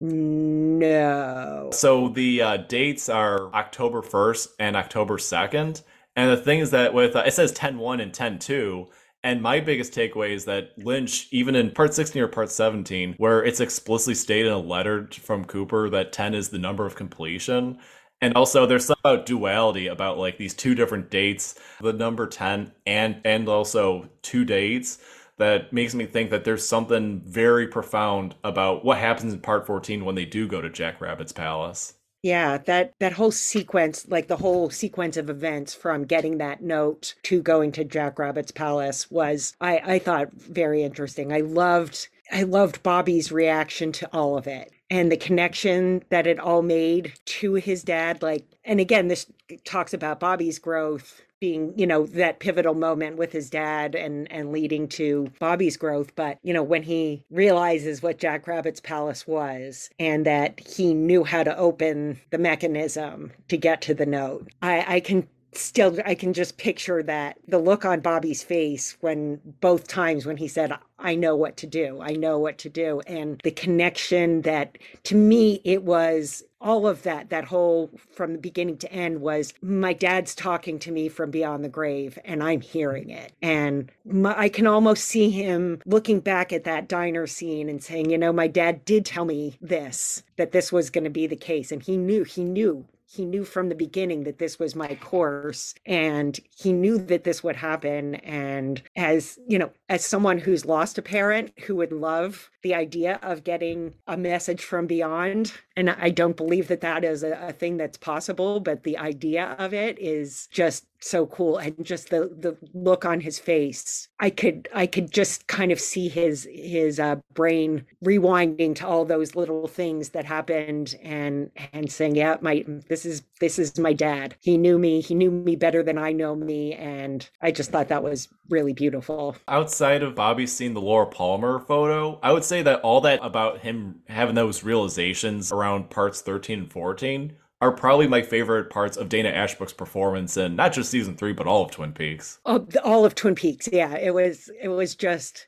No. So the uh, dates are October 1st and October 2nd. And the thing is that with uh, it says 10 1 and 10 2. And my biggest takeaway is that Lynch, even in part 16 or part 17, where it's explicitly stated in a letter from Cooper that 10 is the number of completion. And also there's some about duality about like these two different dates, the number 10 and and also two dates that makes me think that there's something very profound about what happens in part 14 when they do go to Jack Rabbit's palace. Yeah, that that whole sequence, like the whole sequence of events from getting that note to going to Jack Rabbit's palace was I I thought very interesting. I loved I loved Bobby's reaction to all of it and the connection that it all made to his dad like and again this talks about Bobby's growth being you know that pivotal moment with his dad and and leading to Bobby's growth. But you know when he realizes what Jack Rabbit's palace was and that he knew how to open the mechanism to get to the note I I can still I can just picture that the look on Bobby's face when both times when he said I know what to do. I know what to do and the connection that to me it was all of that that whole from the beginning to end was my dad's talking to me from beyond the grave and I'm hearing it and my, I can almost see him looking back at that diner scene and saying, you know, my dad did tell me this that this was going to be the case and he knew he knew he knew from the beginning that this was my course and he knew that this would happen. And as you know as someone who's lost a parent who would love the idea of getting a message from beyond and i don't believe that that is a, a thing that's possible but the idea of it is just so cool and just the the look on his face. I could i could just kind of see his his uh, brain rewinding to all those little things that happened and and saying yeah my this is this is my dad. He knew me he knew me better than i know me and i just thought that was really beautiful Outside of Bobby seeing the Laura Palmer photo, I would say that all that about him having those realizations around parts 13 and 14 are probably my favorite parts of Dana Ashbrook's performance in not just season three, but all of Twin Peaks. Oh, all of Twin Peaks. Yeah, it was it was just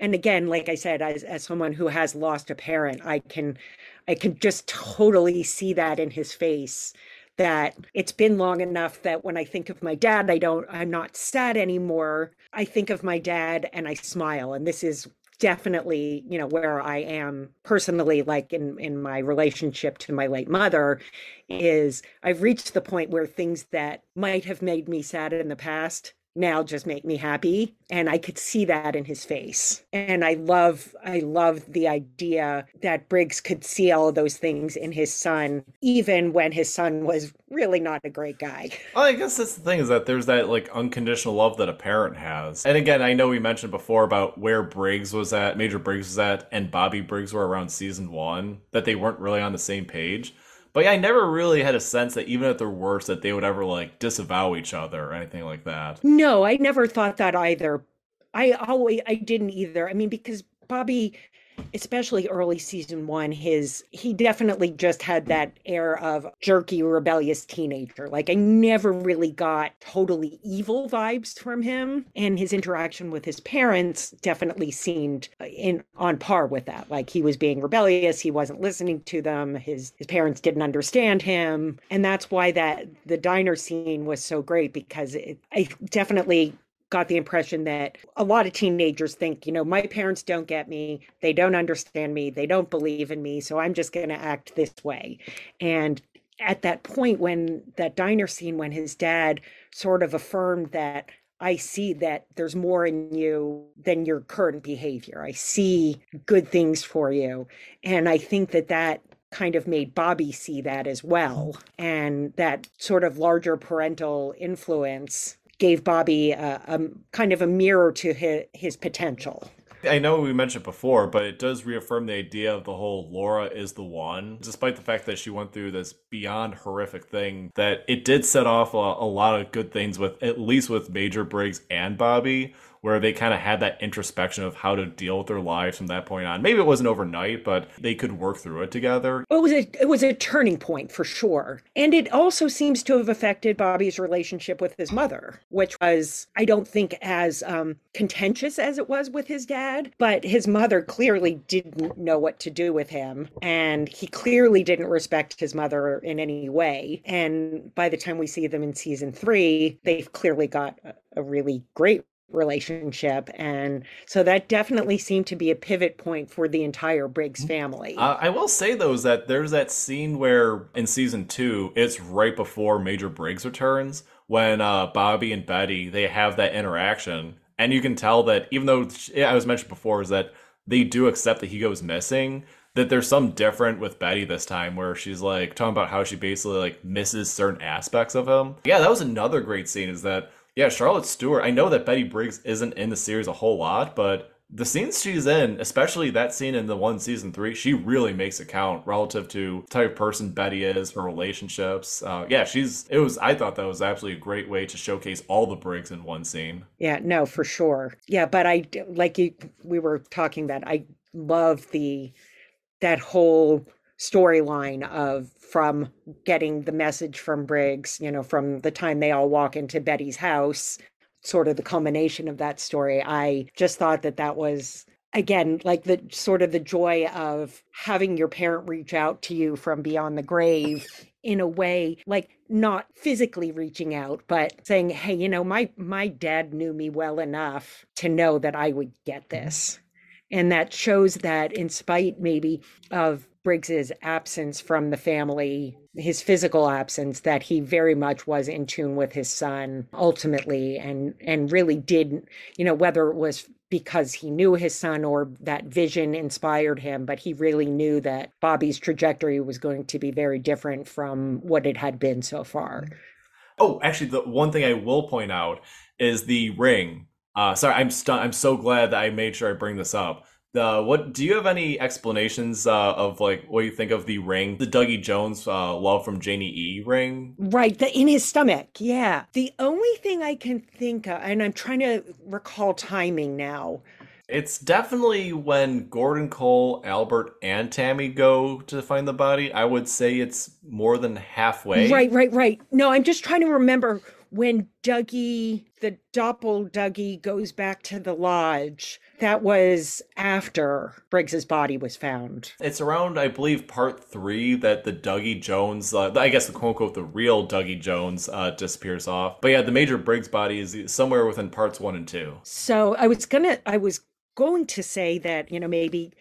and again, like I said, as as someone who has lost a parent, I can I can just totally see that in his face that it's been long enough that when I think of my dad, I don't I'm not sad anymore. I think of my dad and I smile and this is definitely you know where i am personally like in in my relationship to my late mother is i've reached the point where things that might have made me sad in the past now just make me happy and i could see that in his face and i love i love the idea that briggs could see all those things in his son even when his son was really not a great guy Well, I guess that's the thing is that there's that like unconditional love that a parent has. And again, I know we mentioned before about where Briggs was at, Major Briggs was at, and Bobby Briggs were around season one, that they weren't really on the same page. But yeah, I never really had a sense that even at their worst that they would ever like disavow each other or anything like that. no i never thought that either i always i didn't either i mean because bobby especially early season one his he definitely just had that air of jerky rebellious teenager. Like i never really got totally evil vibes from him and his interaction with his parents definitely seemed uh, in on par with that. Like he was being rebellious he wasn't listening to them his his parents didn't understand him and that's why that the diner scene was so great because it, i definitely got the impression that a lot of teenagers think, you know, my parents don't get me, they don't understand me, they don't believe in me, so I'm just going to act this way. And at that point, when that diner scene, when his dad sort of affirmed that. I see that there's more in you than your current behavior. I see good things for you. And I think that that kind of made Bobby see that as well. And that sort of larger parental influence gave Bobby a, a kind of a mirror to his, his potential. I know we mentioned before, but it does reaffirm the idea of the whole Laura is the one, despite the fact that she went through this beyond horrific thing, that it did set off a, a lot of good things with, at least with Major Briggs and Bobby, where they kind of had that introspection of how to deal with their lives from that point on. Maybe it wasn't overnight, but they could work through it together. It was a it was a turning point for sure. And it also seems to have affected Bobby's relationship with his mother, which was I don't think as um, contentious as it was with his dad, but his mother clearly didn't know what to do with him and he clearly didn't respect his mother in any way. And by the time we see them in season 3, they've clearly got a, a really great relationship and so that definitely seemed to be a pivot point for the entire briggs family Uh, I will say though is that there's that scene where in season two, it's right before Major Briggs returns when uh, Bobby and Betty they have that interaction, and you can tell that even though yeah, I was mentioned before is that they do accept that he goes missing. That there's some different with Betty this time where she's like talking about how she basically like misses certain aspects of him. Yeah, that was another great scene. Is that yeah, Charlotte Stewart. I know that Betty Briggs isn't in the series a whole lot, but the scenes she's in, especially that scene in the one season three, she really makes it count relative to type of person Betty is, her relationships. Uh, yeah, she's. It was. I thought that was absolutely a great way to showcase all the Briggs in one scene. Yeah, no, for sure. Yeah, but I like you we were talking that I love the that whole storyline of from getting the message from Briggs, you know, from the time they all walk into Betty's house, sort of the culmination of that story. I just thought that that was again like the sort of the joy of having your parent reach out to you from beyond the grave in a way like not physically reaching out but saying hey you know my my dad knew me well enough to know that I would get mm-hmm. this and that shows that in spite maybe of Briggs's absence from the family his physical absence that he very much was in tune with his son ultimately and and really did you know whether it was because he knew his son or that vision inspired him but he really knew that Bobby's trajectory was going to be very different from what it had been so far Oh, actually, the one thing I will point out is the ring. Uh, sorry, I'm stu- I'm so glad that I made sure I bring this up. The what? Do you have any explanations uh, of like what you think of the ring, the Dougie Jones uh, love from Janie E ring? Right, the in his stomach. Yeah. The only thing I can think of, and I'm trying to recall timing now. It's definitely when Gordon Cole, Albert, and Tammy go to find the body. I would say it's more than halfway. Right, right, right. No, I'm just trying to remember when Dougie, the doppel Dougie, goes back to the lodge. That was after Briggs's body was found. It's around, I believe, part three that the Dougie Jones, uh, I guess the quote unquote, the real Dougie Jones uh, disappears off. But yeah, the Major Briggs body is somewhere within parts one and two. So I was gonna, I was going to say that you know maybe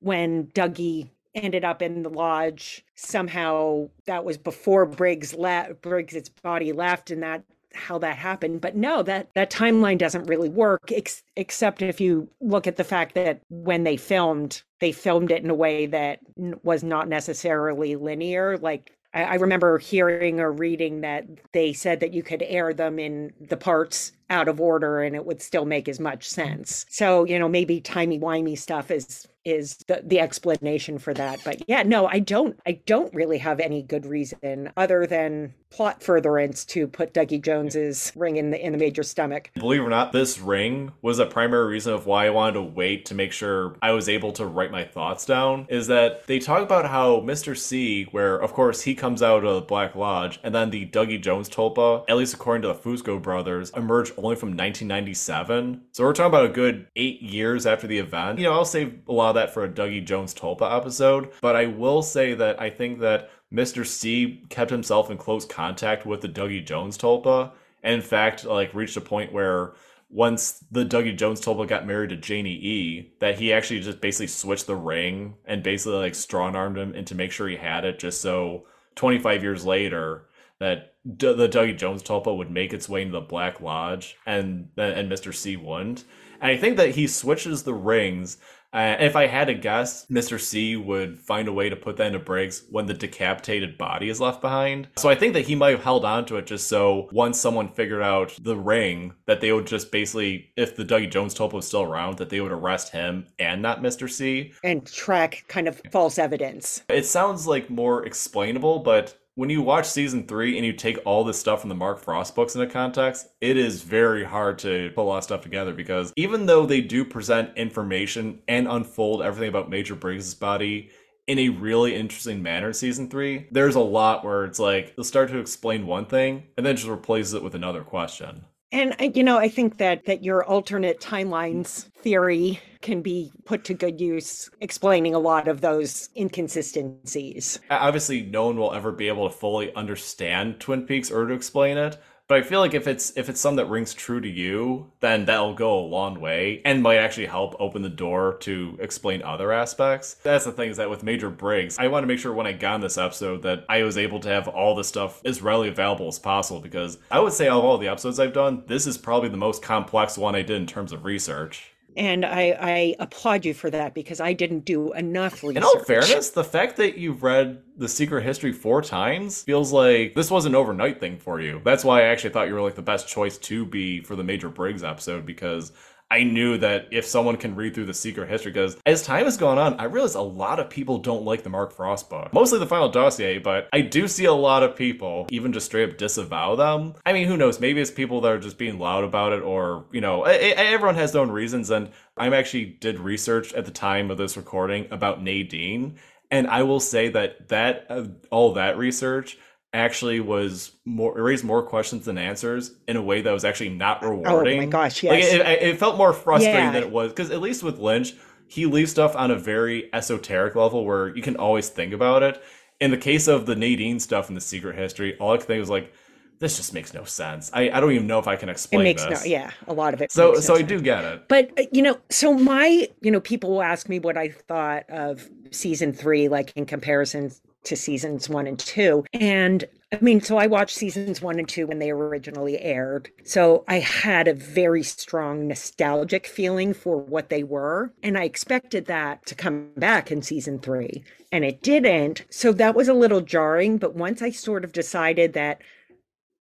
when Dougie ended up in the lodge somehow that was before Briggs left, Briggs's body left, and that how that happened but no that that timeline doesn't really work ex- except if you look at the fact that when they filmed they filmed it in a way that n- was not necessarily linear. Like I, I remember hearing or reading that they said that you could air them in the parts out of order and it would still make as much sense. So you know maybe timey-wimey stuff is is the, the explanation for that. But yeah no i don't i don't really have any good reason other than plot furtherance to put dougie jones's ring in the in the major stomach Believe it or not, this ring was a primary reason of why I wanted to wait to make sure I was able to write my thoughts down. Is that they talk about how Mr. C, where of course he comes out of the Black Lodge, and then the Dougie Jones Tulpa, at least according to the Fusco brothers, emerged only from 1997. So we're talking about a good eight years after the event. You know, I'll save a lot of that for a Dougie Jones Tulpa episode, but I will say that I think that Mr. C kept himself in close contact with the Dougie Jones Tulpa, and in fact, like reached a point where once the Dougie Jones Tulpa got married to Janie E, that he actually just basically switched the ring and basically like strong armed him into make sure he had it, just so 25 years later that D- the Dougie Jones Tulpa would make its way into the Black Lodge and and Mr. C wouldn't. And I think that he switches the rings. Uh, if I had to guess, Mr. C would find a way to put that into Briggs when the decapitated body is left behind. So I think that he might have held on to it just so once someone figured out the ring, that they would just basically, if the Dougie Jones Tulpa was still around, that they would arrest him and not Mr. C. and track kind of false evidence It sounds like more explainable, but when you watch season three and you take all this stuff from the Mark Frost books into context, it is very hard to put a lot of stuff together because even though they do present information and unfold everything about Major Briggs' body in a really interesting manner in season three, there's a lot where it's like they'll start to explain one thing and then just replaces it with another question. And you know, I think that that your alternate timelines theory can be put to good use explaining a lot of those inconsistencies. Obviously, no one will ever be able to fully understand Twin Peaks or to explain it, but I feel like if it's if it's something that rings true to you, then that'll go a long way and might actually help open the door to explain other aspects. That's the thing is that with Major Briggs, I want to make sure when I got on this episode that I was able to have all the stuff as readily available as possible because I would say of all the episodes I've done, this is probably the most complex one I did in terms of research. And I, I applaud you for that because I didn't do enough research. In all fairness, the fact that you've read The Secret History four times feels like this was an overnight thing for you. That's why I actually thought you were like the best choice to be for the Major Briggs episode because I knew that if someone can read through the secret history, because as time has gone on, I realize a lot of people don't like the Mark Frost book. Mostly the final dossier, but I do see a lot of people even just straight up disavow them. I mean, who knows? Maybe it's people that are just being loud about it, or, you know, everyone has their own reasons. And I actually did research at the time of this recording about Nadine. And I will say that that uh, all that research actually was more raised more questions than answers in a way that was actually not rewarding. Oh my gosh, yes. Like it, it felt more frustrating Yeah. than it was because at least with Lynch, he leaves stuff on a very esoteric level where you can always think about it. In the case of the Nadine stuff in the Secret History, all I could think was like, this just makes no sense. I, I don't even know if I can explain. it makes this. no, yeah, a lot of it. So makes so no I do get it. But uh, you know, so my, you know, people will ask me what I thought of season three, like in comparison to seasons one and two. And I mean, so I watched seasons one and two when they originally aired. So I had a very strong nostalgic feeling for what they were. And I expected that to come back in season three. And it didn't. So that was a little jarring. But once I sort of decided that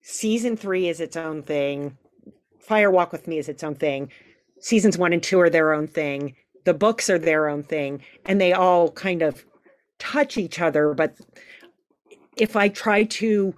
season three is its own thing, Fire Walk with Me is its own thing, seasons one and two are their own thing, the books are their own thing, and they all kind of touch each other. But if I try to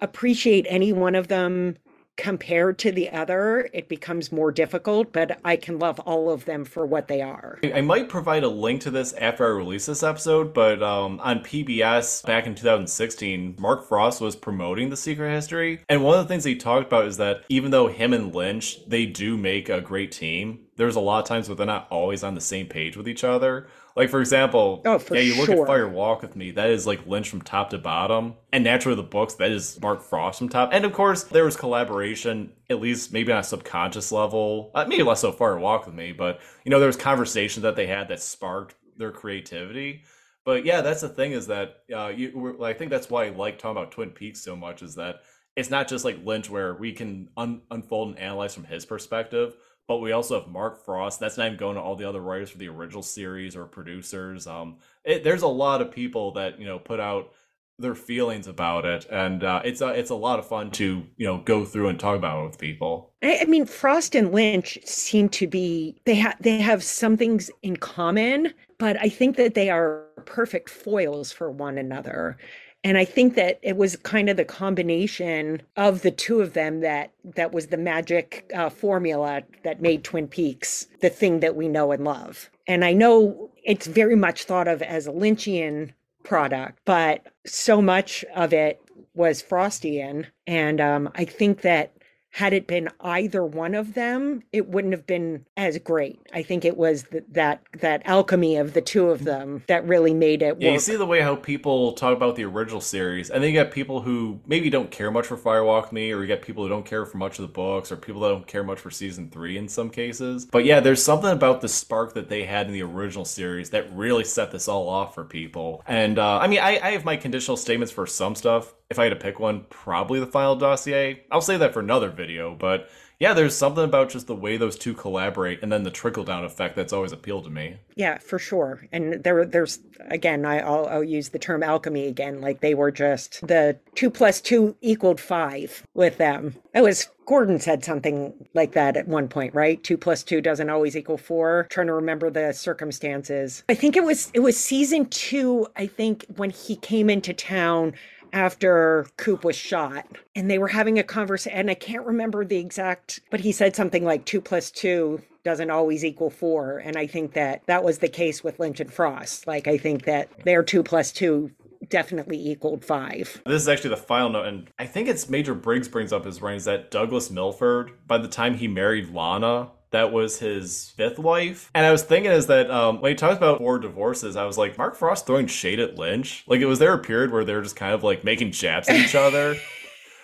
appreciate any one of them compared to the other, it becomes more difficult, but I can love all of them for what they are. I might provide a link to this after I release this episode, but um, on PBS back in 2016, Mark Frost was promoting The Secret History. And one of the things he talked about is that even though him and Lynch, they do make a great team, there's a lot of times where they're not always on the same page with each other. Like, for example, Oh, for yeah, you look sure. at Fire Walk with Me, that is like Lynch from top to bottom. And naturally, the books, that is Mark Frost from top. And of course, there was collaboration, at least maybe on a subconscious level. Uh, maybe less so Fire Walk with Me, but you know, there was conversations that they had that sparked their creativity. But yeah, that's the thing is that uh, you, I think that's why I like talking about Twin Peaks so much is that it's not just like Lynch where we can un- unfold and analyze from his perspective, but we also have Mark Frost. That's not even going to all the other writers for the original series or producers. Um, it, there's a lot of people that you know put out their feelings about it, and uh, it's a, it's a lot of fun to you know go through and talk about it with people. I, I mean, Frost and Lynch seem to be they have they have some things in common, but I think that they are perfect foils for one another. And I think that it was kind of the combination of the two of them that that was the magic uh, formula that made Twin Peaks the thing that we know and love. And I know it's very much thought of as a Lynchian product, but so much of it was Frostian. And um, I think that had it been either one of them, it wouldn't have been as great. I think it was th- that that alchemy of the two of them that really made it Yeah, you see the way how people talk about the original series, and then you get people who maybe don't care much for Fire Walk with Me, or you get people who don't care for much of the books, or people that don't care much for season three in some cases. But yeah, there's something about the spark that they had in the original series that really set this all off for people. And uh, I mean, I, I have my conditional statements for some stuff. If I had to pick one, probably the final dossier. I'll say that for another video, but yeah, there's something about just the way those two collaborate, and then the trickle down effect that's always appealed to me. Yeah, for sure. And there, there's again, I, I'll, I'll use the term alchemy again. Like they were just the two plus two equaled five with them. It was Gordon said something like that at one point, right? Two plus two doesn't always equal four. trying to remember the circumstances. I think it was it was season two. I think when he came into town after Coop was shot, and they were having a conversation. And I can't remember the exact, but he said something like two plus two doesn't always equal four. And I think that that was the case with Lynch and Frost. Like, I think that their two plus two definitely equaled five. This is actually the final note, and I think it's Major Briggs brings up his writings that Douglas Milford, by the time he married Lana, that was his fifth wife. And I was thinking is that um, when he talks about four divorces, I was like, Mark Frost throwing shade at Lynch? Like, it was there a period where they were just kind of like making jabs at each other?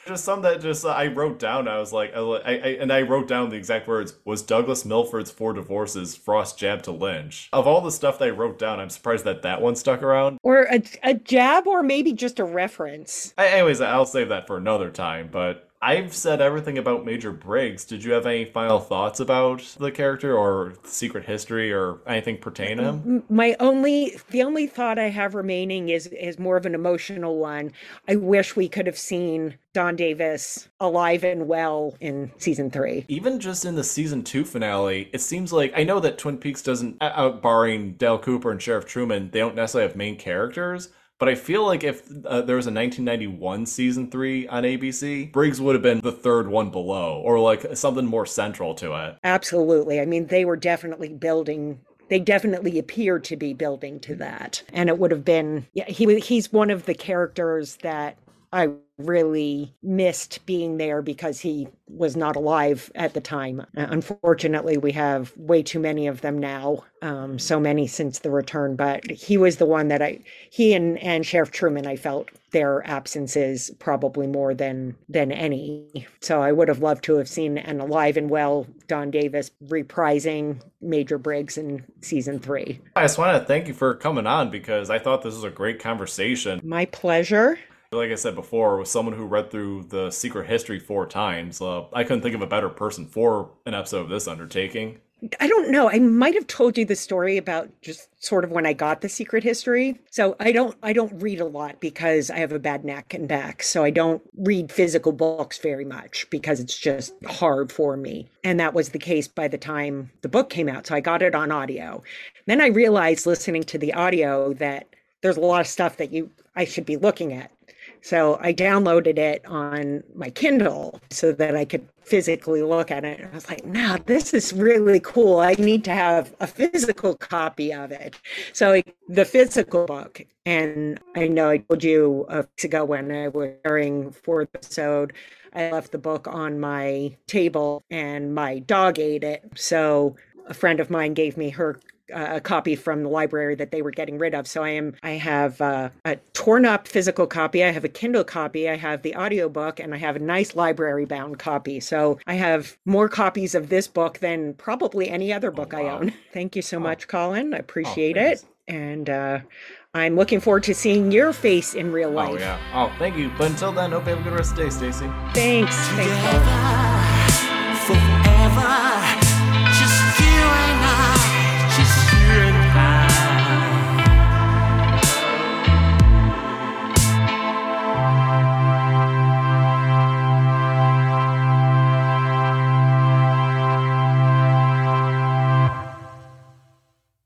just some that just uh, I wrote down. I was like, I, I, and I wrote down the exact words: "Was Douglas Milford's four divorces Frost jab to Lynch?" Of all the stuff that I wrote down, I'm surprised that that one stuck around. Or a, a jab, or maybe just a reference. I, anyways, I'll save that for another time. But I've said everything about Major Briggs. Did you have any final thoughts about the character or secret history or anything pertaining to him? My only the only thought I have remaining is is more of an emotional one. I wish we could have seen Don Davis alive and well in season 3. Even just in the season 2 finale, it seems like I know that Twin Peaks doesn't uh, out barring Dale Cooper and Sheriff Truman, they don't necessarily have main characters, but I feel like if uh, there was a 1991 season three on ABC, Briggs would have been the third one below, or like something more central to it. Absolutely. I mean, they were definitely building they definitely appeared to be building to that and it would have been yeah he he's one of the characters that i really missed being there because he was not alive at the time. Unfortunately, we have way too many of them now, um, so many since the return. But he was the one that I, he and, and Sheriff Truman, I felt their absences probably more than than any. So I would have loved to have seen an alive and well Don Davis reprising Major Briggs in season three. I just want to thank you for coming on because I thought this was a great conversation. My pleasure like I said before, was someone who read through the Secret History four times. Uh, I couldn't think of a better person for an episode of this undertaking. I don't know. I might have told you the story about just sort of when I got the secret history. So I don't I don't read a lot because I have a bad neck and back. So I don't read physical books very much because it's just hard for me. And that was the case by the time the book came out. So I got it on audio. Then I realized listening to the audio that there's a lot of stuff that you I should be looking at so I downloaded it on my Kindle so that I could physically look at it. And I was like, "Now this is really cool. I need to have a physical copy of it. So the physical book, and I know I told you a weeks ago when I was sharing for the episode, I left the book on my table and my dog ate it. So a friend of mine gave me her a copy from the library that they were getting rid of. So I am I have uh, a torn up physical copy. I have a Kindle copy. I have the audiobook and I have a nice library bound copy. So I have more copies of this book than probably any other book oh, wow. I own. Thank you so oh. much, Colin. I appreciate oh, it. And uh, I'm looking forward to seeing your face in real life. Oh yeah. Oh, thank you. But until then, hope you have a good rest of the day, Stacey. Thanks. Together, Thanks, Colin. Forever